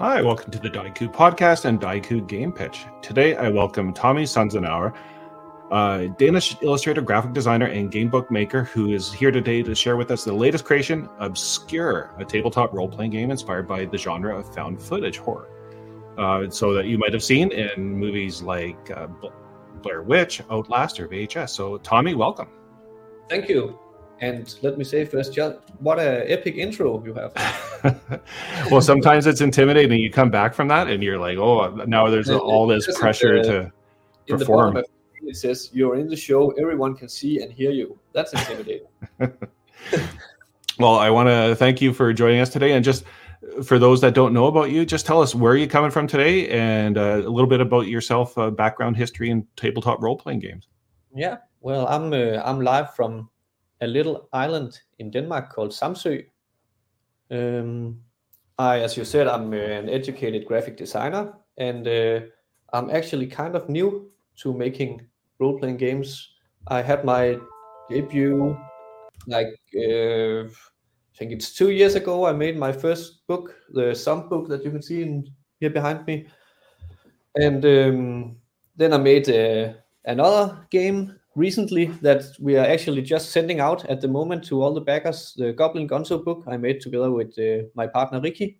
Hi, welcome to the Dieku podcast and Dieku Game Pitch. Today I welcome Tommy Sunzenauer, a Danish illustrator, graphic designer, and gamebook maker who is here today to share with us the latest creation, Obscure, a tabletop role playing game inspired by the genre of found footage horror. Uh, so that you might have seen in movies like uh, Blair Witch, Outlast, or VHS. So, Tommy, welcome. Thank you. And let me say first, what an epic intro you have. well, sometimes it's intimidating. You come back from that and you're like, oh, now there's all this pressure uh, to perform. it says, you're in the show, everyone can see and hear you. That's intimidating. well, I want to thank you for joining us today. And just for those that don't know about you, just tell us where you're coming from today and uh, a little bit about yourself, uh, background, history, and tabletop role playing games. Yeah, well, I'm uh, I'm live from a little island in Denmark called Samsø. Um, I, as you said, I'm uh, an educated graphic designer, and uh, I'm actually kind of new to making role playing games. I had my debut like uh, I think it's two years ago. I made my first book, the SVMP book that you can see in, here behind me, and um, then I made uh, another game recently that we are actually just sending out at the moment to all the backers the Goblin Gonzo book I made together with uh, my partner Ricky.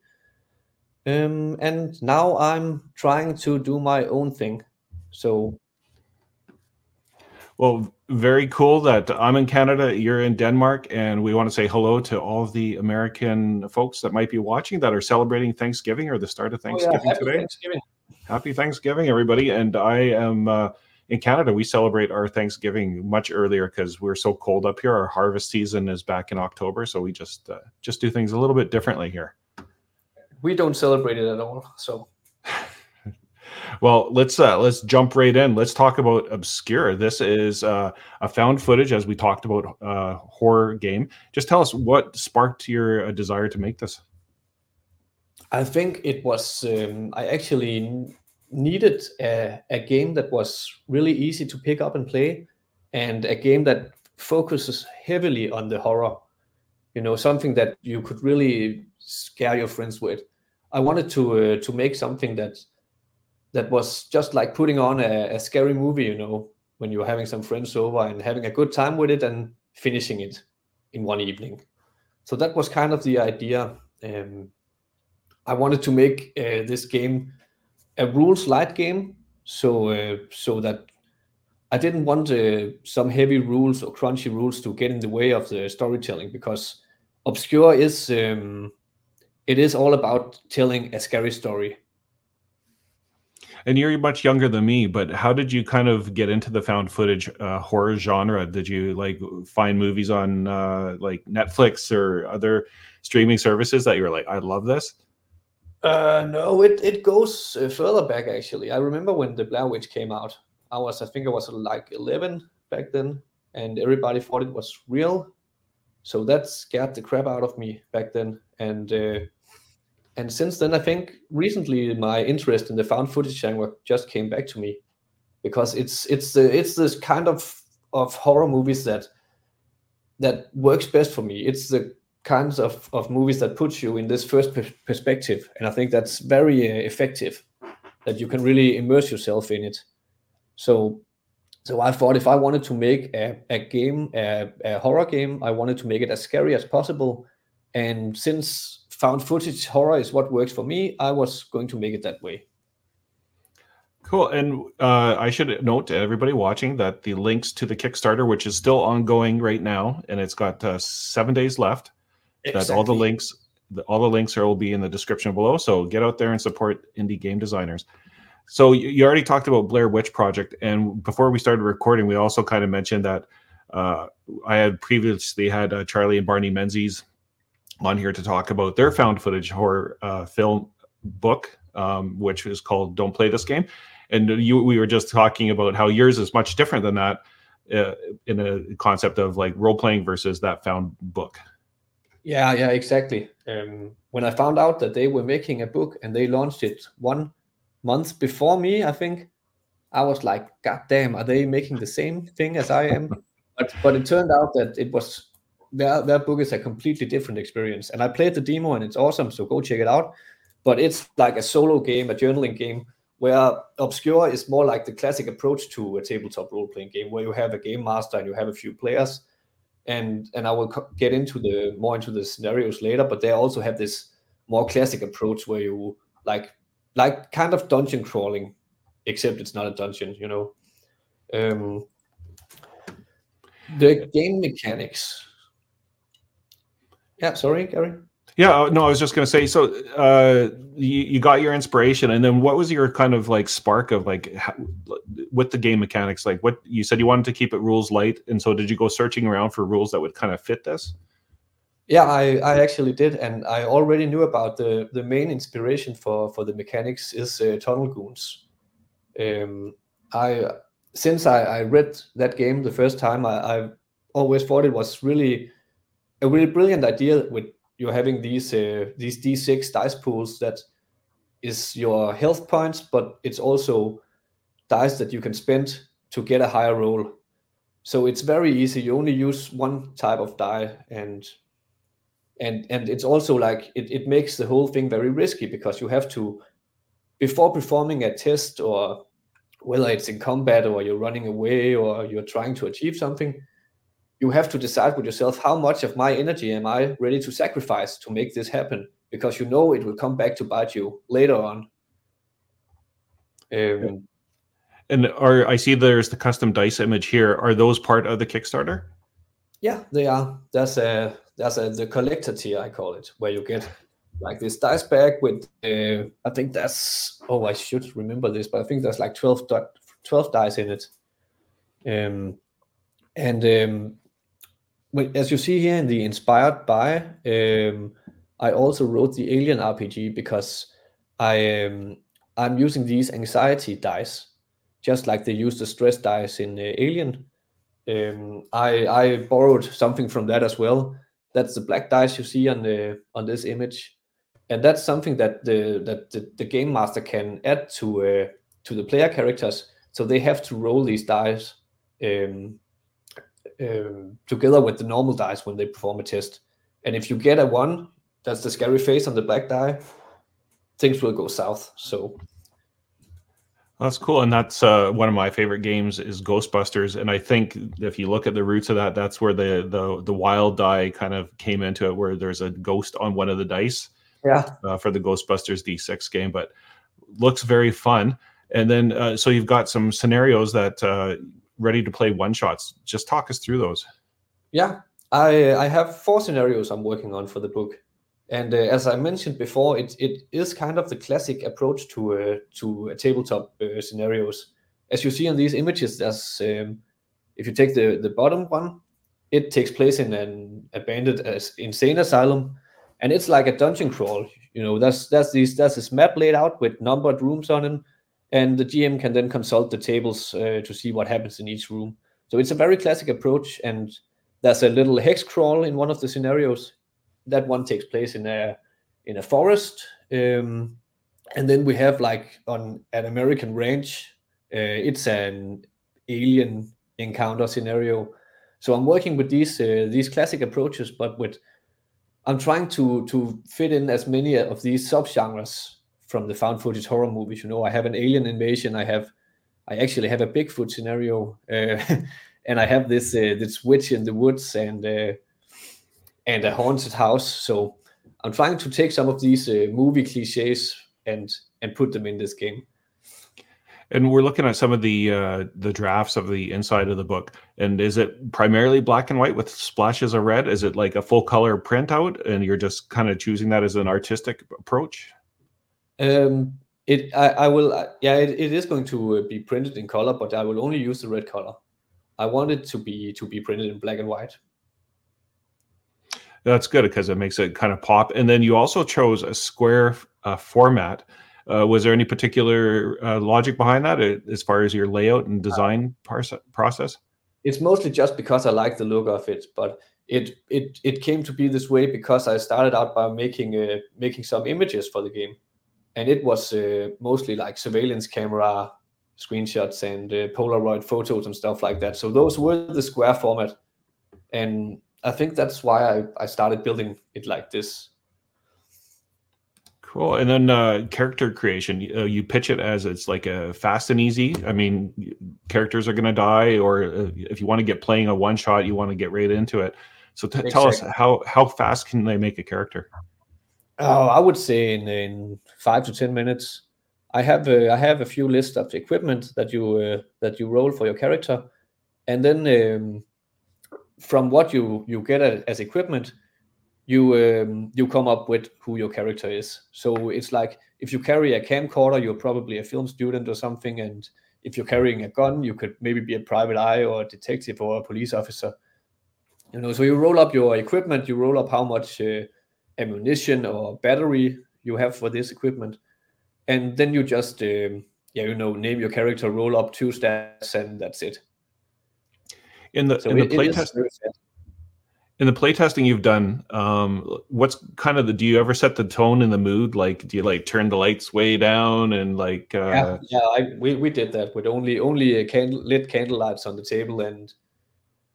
Um, and now I'm trying to do my own thing. So, well, very cool that I'm in Canada, you're in Denmark, and we want to say hello to all the American folks that might be watching that are celebrating Thanksgiving or the start of Thanksgiving oh, yeah. Today. Thanksgiving. Happy Thanksgiving, everybody! And I am. Uh, in Canada, we celebrate our Thanksgiving much earlier because we're so cold up here. Our harvest season is back in October, so we just uh, just do things a little bit differently here. We don't celebrate it at all. So, well, let's uh, let's jump right in. Let's talk about Obscure. This is uh, a found footage, as we talked about, uh, horror game. Just tell us what sparked your uh, desire to make this. I think it was um, I actually needed a, a game that was really easy to pick up and play and a game that focuses heavily on the horror you know something that you could really scare your friends with. I wanted to uh, to make something that that was just like putting on a, a, scary movie you know when you're having some friends over and having a good time with it and finishing it in one evening. So that was kind of the idea. Um, i wanted to make uh, this game a rules light game, so uh, so that I didn't want uh, some heavy rules or crunchy rules to get in the way of the storytelling because Obscure is um, it is all about telling a scary story. And you're much younger than me, but how did you kind of get into the found footage uh, horror genre? Did you like find movies on uh, like Netflix or other streaming services that you were like, I love this? Uh, no, it it goes uh, further back actually. I remember when the Blair Witch came out. I was, I think, I was like 11 back then, and everybody thought it was real. So that scared the crap out of me back then. And uh, and since then, I think recently my interest in the found footage genre just came back to me, because it's it's the it's this kind of of horror movies that that works best for me. It's the kinds of, of movies that puts you in this first per- perspective. And i think that's very uh, effective that you can really immerse yourself in it. So so i thought if i wanted to make a, a game a, a horror game i wanted to make it as scary as possible. And since found footage horror is what works for me i was going to make it that way. Cool. And uh, I should note to everybody watching that the links to the Kickstarter, which is still ongoing right now, and it's got uh, seven days left, Exactly. That all the links, all the links are will be in the description below. So get out there and support indie game designers. So you already talked about Blair Witch Project, and before we started recording, we also kind of mentioned that uh, I had previously had uh, Charlie and Barney Menzies on here to talk about their found footage horror uh, film book, um, which is called "Don't Play This Game," and you we were just talking about how yours is much different than that uh, in a concept of like role playing versus that found book. Yeah, yeah, exactly. Um, when I found out that they were making a book and they launched it one month before me, I think I was like, God damn, are they making the same thing as I am? but but it turned out that it was their their book is a completely different experience. And I played the demo and it's awesome, so go check it out. but it's like a solo game, a journaling game, where Obscure is more like the classic approach to a tabletop role playing game, where you have a game master and you have a few players, and and I will get into the more into the scenarios later, but they also have this more classic approach where you like like kind of dungeon crawling, except it's not a dungeon, you know. Um, the game mechanics. Yeah, sorry, Gary. Yeah, uh, no, I was just going to say. So, uh, you, you got your inspiration, and then what was your kind of like spark of like how, with the game mechanics? Like, what you said you wanted to keep it rules light, and so did you go searching around for rules that would kind of fit this? Yeah, I, I actually did, and I already knew about the the main inspiration for for the mechanics is uh, Tunnel Goons. Um, I since I, I read that game the first time, I, I always thought it was really a really brilliant idea with you having these uh, these d6 dice pools that is your health points, but it's also dice that you can spend to get a higher roll. So it's very easy. You only use one type of die, and and and it's also like it, it makes the whole thing very risky because you have to before performing a test or whether it's in combat or you're running away or you're trying to achieve something you have to decide with yourself how much of my energy am i ready to sacrifice to make this happen? Because you know it will come back to bite you later on. Um, and are i see there's the custom dice image here. Are those part of the kickstarter? Yeah they are. That's a there's a the collector tier I call it, where you get like this dice bag with uh, I think that's oh I should remember this, but I think there's like 12, 12 dice in it. Um, and um, as you see here in the inspired by, um, I also wrote the Alien RPG because I um, I'm using these anxiety dice, just like they use the stress dice in uh, Alien. Um, I I borrowed something from that as well, that's the black dice you see on the on this image, and that's something that the that the, the game master can add to uh, to the player characters. So they have to roll these dice um, um, together with the normal dice when they perform a test. And if you get a one, that's the scary face on the black die. Things will go south. So that's cool, and that's uh, one of my favorite games is Ghostbusters, and I think if you look at the roots of that, that's where the the the wild die kind of came into it, where there's a ghost on one of the dice. Yeah. Uh, for the Ghostbusters D6 game, but looks very fun. And then uh, so you've got some scenarios that uh, ready to play one shots. Just talk us through those. Yeah, I I have four scenarios I'm working on for the book. And uh, as I mentioned before, it, it is kind of the classic approach to uh, to tabletop uh, scenarios. As you see in these images, there's um, if you take the the bottom one, it takes place in an abandoned uh, insane asylum, and it's like a dungeon crawl. You know, that's that's these that's this map laid out with numbered rooms on it, and the GM can then consult the tables uh, to see what happens in each room. So it's a very classic approach, and there's a little hex crawl in one of the scenarios that one takes place in a in a forest um, and then we have like on an american ranch uh, it's an alien encounter scenario so i'm working with these uh, these classic approaches but with i'm trying to to fit in as many of these subgenres from the found footage horror movies you know i have an alien invasion i have i actually have a bigfoot scenario uh, and i have this uh, this witch in the woods and uh, and a haunted house. So I'm trying to take some of these uh, movie cliches and and put them in this game. And we're looking at some of the uh, the drafts of the inside of the book. And is it primarily black and white with splashes of red? Is it like a full color printout, and you're just kind of choosing that as an artistic approach? Um, it I, I will uh, yeah it, it is going to uh, be printed in color, but I will only use the red color. I want it to be to be printed in black and white. That's good because it makes it kind of pop. And then you also chose a square uh, format. Uh, was there any particular uh, logic behind that as far as your layout and design process? It's mostly just because I like the look of it, but it it it came to be this way because I started out by making uh, making some images for the game, and it was uh, mostly like surveillance camera screenshots and Polaroid photos and stuff like that. So those were the square format, and I think that's why I, I started building it like this. Cool. And then uh, character creation, uh, you pitch it as it's like a fast and easy. I mean, characters are going to die, or uh, if you want to get playing a one shot, you want to get right into it. So t- exactly. tell us how how fast can they make a character? Oh, I would say in, in five to ten minutes. I have a, I have a few lists of equipment that you uh, that you roll for your character, and then um, from what you you get as equipment, you um, you come up with who your character is. So it's like if you carry a camcorder, you're probably a film student or something, and if you're carrying a gun, you could maybe be a private eye or a detective or a police officer. You know, so you roll up your equipment, you roll up how much uh, ammunition or battery you have for this equipment, and then you just um, yeah, you know, name your character, roll up two stats, and that's it. In the so in the playtest in the playtesting you've done, um, what's kind of the? Do you ever set the tone and the mood? Like, do you like turn the lights way down and like? Uh... Yeah, yeah. I, we we did that with only only a candle lit candle lights on the table and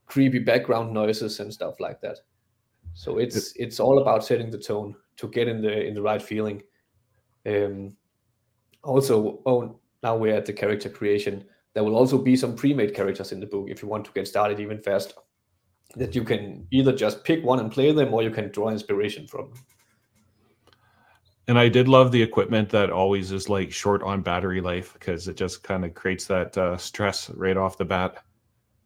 creepy background noises and stuff like that. So it's it's all about setting the tone to get in the in the right feeling. Um, also, oh, now we're at the character creation. There will also be some pre-made characters in the book if you want to get started even faster that you can either just pick one and play them or you can draw inspiration from and i did love the equipment that always is like short on battery life because it just kind of creates that uh, stress right off the bat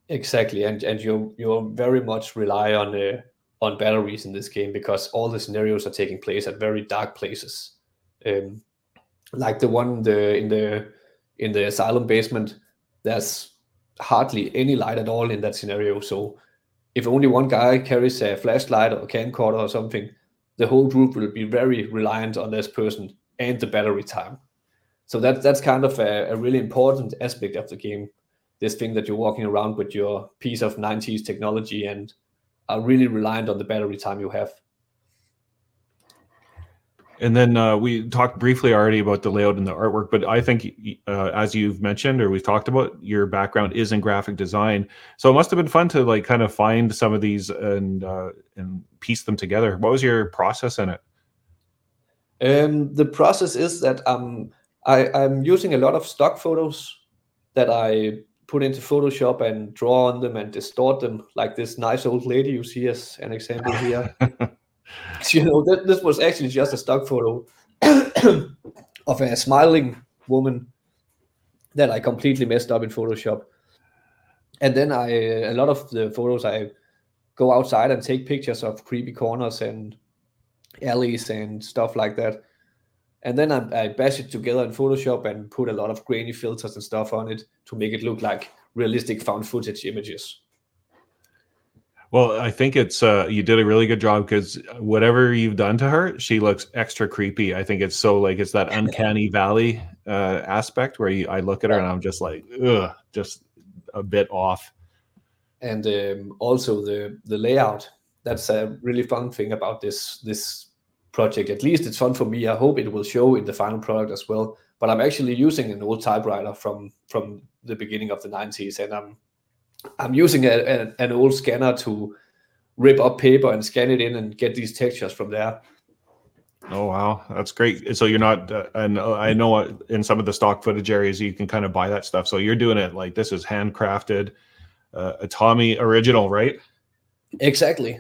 exactly and and you you very much rely on uh, on batteries in this game because all the scenarios are taking place at very dark places um, like the one the in the in the asylum basement there's hardly any light at all in that scenario so if only one guy carries a flashlight or a camcorder or something, the whole group will be very reliant on this person and the battery time. So that that's kind of a, a really important aspect of the game. This thing that you're walking around with your piece of 90s technology and are really reliant on the battery time you have. And then uh, we talked briefly already about the layout and the artwork, but I think, uh, as you've mentioned or we've talked about, your background is in graphic design. So it must have been fun to like kind of find some of these and uh, and piece them together. What was your process in it? Um, the process is that um, I, I'm using a lot of stock photos that I put into Photoshop and draw on them and distort them, like this nice old lady you see as an example here. you know, that, this was actually just a stock photo of a smiling woman that I completely messed up in Photoshop. And then I, a lot of the photos, I go outside and take pictures of creepy corners and alleys and stuff like that. And then I, I bash it together in Photoshop and put a lot of grainy filters and stuff on it to make it look like realistic found footage images. Well, I think it's uh, you did a really good job because whatever you've done to her, she looks extra creepy. I think it's so like it's that uncanny valley uh, aspect where you, I look at her and I'm just like, ugh, just a bit off. And um, also the the layout. That's a really fun thing about this this project. At least it's fun for me. I hope it will show in the final product as well. But I'm actually using an old typewriter from from the beginning of the 90s, and I'm I'm using a, a, an old scanner to rip up paper and scan it in and get these textures from there. Oh wow, that's great. So you're not, uh, and uh, I know in some of the stock footage areas you can kind of buy that stuff. So you're doing it like this is handcrafted, uh, a Tommy original, right? Exactly.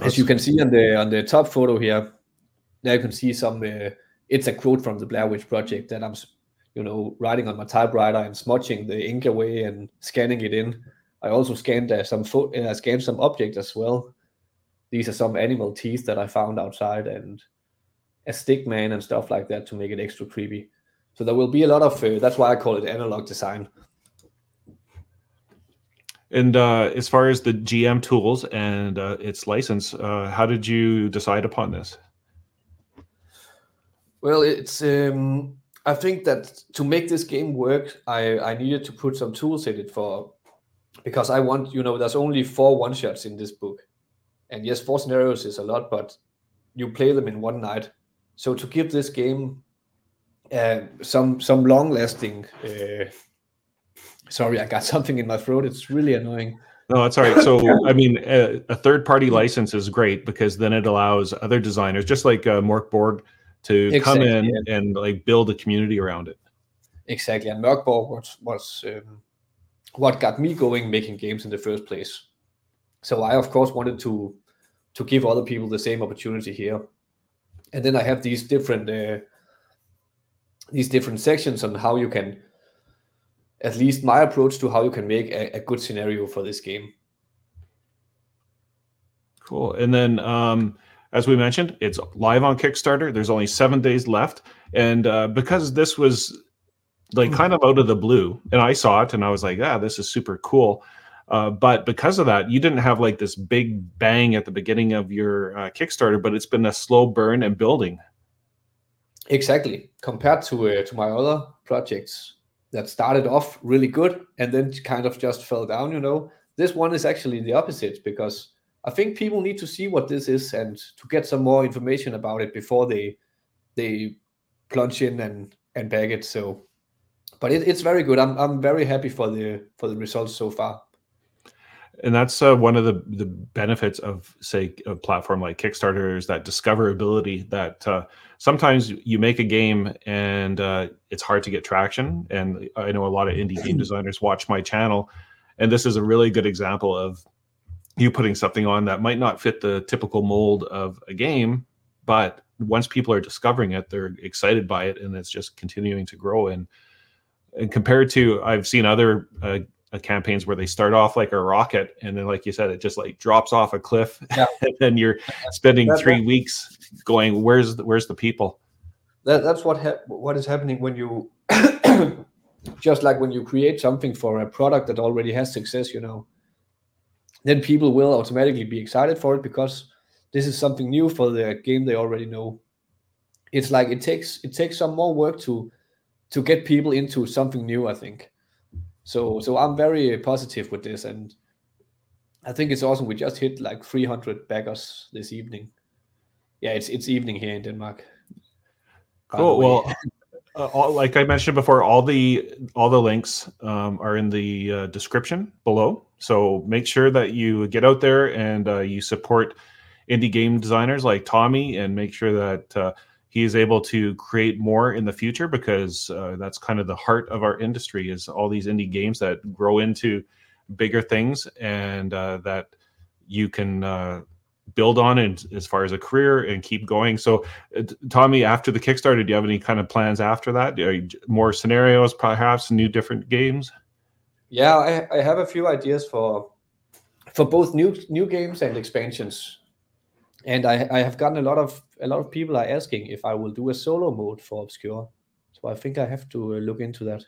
As you can see on the on the top photo here, there you can see some. Uh, it's a quote from the Blair Witch Project that I'm you know, writing on my typewriter and smudging the ink away and scanning it in. I also scanned uh, some foot, uh, scanned some objects as well. These are some animal teeth that I found outside and a stick man and stuff like that to make it extra creepy. So there will be a lot of. Uh, that's why I call it analog design. And uh, as far as the GM tools and uh, its license, uh, how did you decide upon this? Well, it's um, I think that to make this game work, I, I needed to put some tools in it for because I want, you know, there's only four one shots in this book. And yes, four scenarios is a lot, but you play them in one night. So to give this game uh, some some long lasting uh, sorry, I got something in my throat. It's really annoying. No, that's all right. So, I mean, a, a third-party license is great because then it allows other designers, just like uh, Mörk Borg, to exactly, come in yeah. and like build a community around it. Exactly, and Mörk Borg was was um, what got me going making games in the first place. So I, of course, wanted to to give other people the same opportunity here, and then I have these different uh, these different sections on how you can at least my approach to how you can make a, a good scenario for this game. Cool. And then, um, as we mentioned, it's live on Kickstarter. There's only seven days left, and uh, because this was like hmm. kind of out of the blue, and I saw it and I was like, "Ah, this is super cool." Uh, but because of that, you didn't have like this big bang at the beginning of your uh, Kickstarter, but it's been a slow burn and building. Exactly, compared to uh, to my other projects, that started off really good and then kind of just fell down, you know. This one is actually the opposite because I think people need to see what this is and to get some more information about it before they they plunge in and and bag it. So, but it, it's very good. I'm I'm very happy for the for the results so far and that's uh, one of the the benefits of say a platform like Kickstarter is that discoverability that uh, sometimes you make a game and uh, it's hard to get traction. And I know a lot of indie game designers watch my channel. And this is a really good example of you putting something on that might not fit the typical mold of a game but once people are discovering it they're excited by it and it's just continuing to grow. And and compared to I've seen other uh, uh, campaigns where they start off like a rocket and then like you said it just like drops off a cliff yeah. and then you're spending that, three that, weeks going where's the, where's the people? That, that's what ha- what is happening when you just like when you create something for a product that already has success you know then people will automatically be excited for it because this is something new for the game they already know. It's like it takes it takes some more work to to get people into something new i think so so I'm very positive with this, and I think it's awesome. We just hit like 300 backers this evening. Yeah, it's it's evening here in Denmark. Cool. Well, uh, all, like I mentioned before, all the all the links um, are in the uh, description below. So make sure that you get out there and uh, you support indie game designers like Tommy, and make sure that uh, he is able to create more in the future because uh, that's kind of the heart of our industry is all these indie games that grow into bigger things and uh, that you can uh, build on and as far as a career and keep going. So uh, tommy after the kickstarter do you have any kind of plans after that? More scenarios perhaps new different games? Yeah I, I have a few ideas for for both new new games and expansions and I, I have gotten a lot of a lot of people are asking if I will do a solo mode for Obscure. So I think I have to uh, look into that.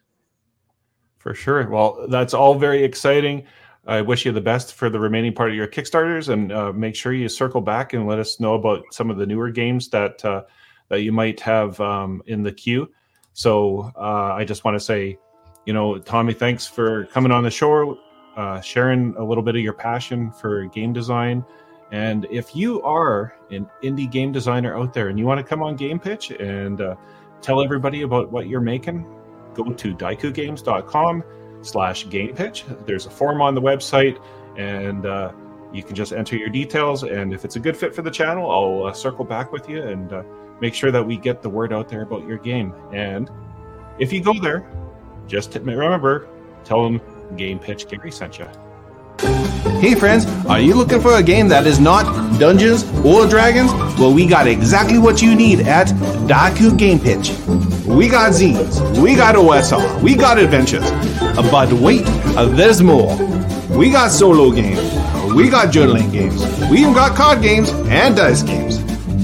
For sure. Well, that's all very exciting. I wish you the best for the remaining part of your Kickstarters, and uh, make sure you circle back and let us know about some of the newer games that uh, that you might have um, in the queue. So uh, I just want to say, you know, Tommy, thanks for coming on the show, uh, sharing a little bit of your passion for game design and if you are an indie game designer out there and you want to come on Game Pitch and uh, tell everybody about what you're making, go to diekugames.com slash game pitch. There's a form on the website and uh, you can just enter your details. And if it's a good fit for the channel, I'll uh, circle back with you and uh, make sure that we get the word out there about your game. And if you go there, just remember, tell them Game Pitch Gary sent you. Hey friends, are you looking for a game that is not Dungeons or Dragons? Well, we got exactly what you need at Dieku Game Pitch. We got zines, we got OSR, we got adventures. But wait, uh, there's more. We got solo games, we got journaling games, we even got card games and dice games.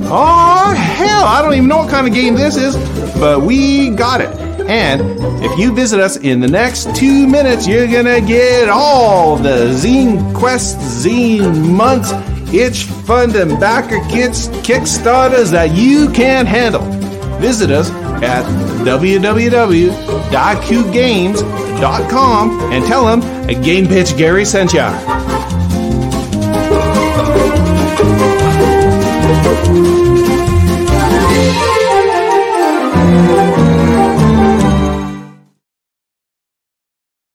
Oh hell, I don't even know what kind of game this is, but we got it. And if you visit us in the next two minutes, you're gonna get all the Zine Quest, Zine Months, Itch Fund, and Backer Kits Kickstarters that you can handle. Visit us at www.qgames.com and tell them a Game Pitch Gary sent ya.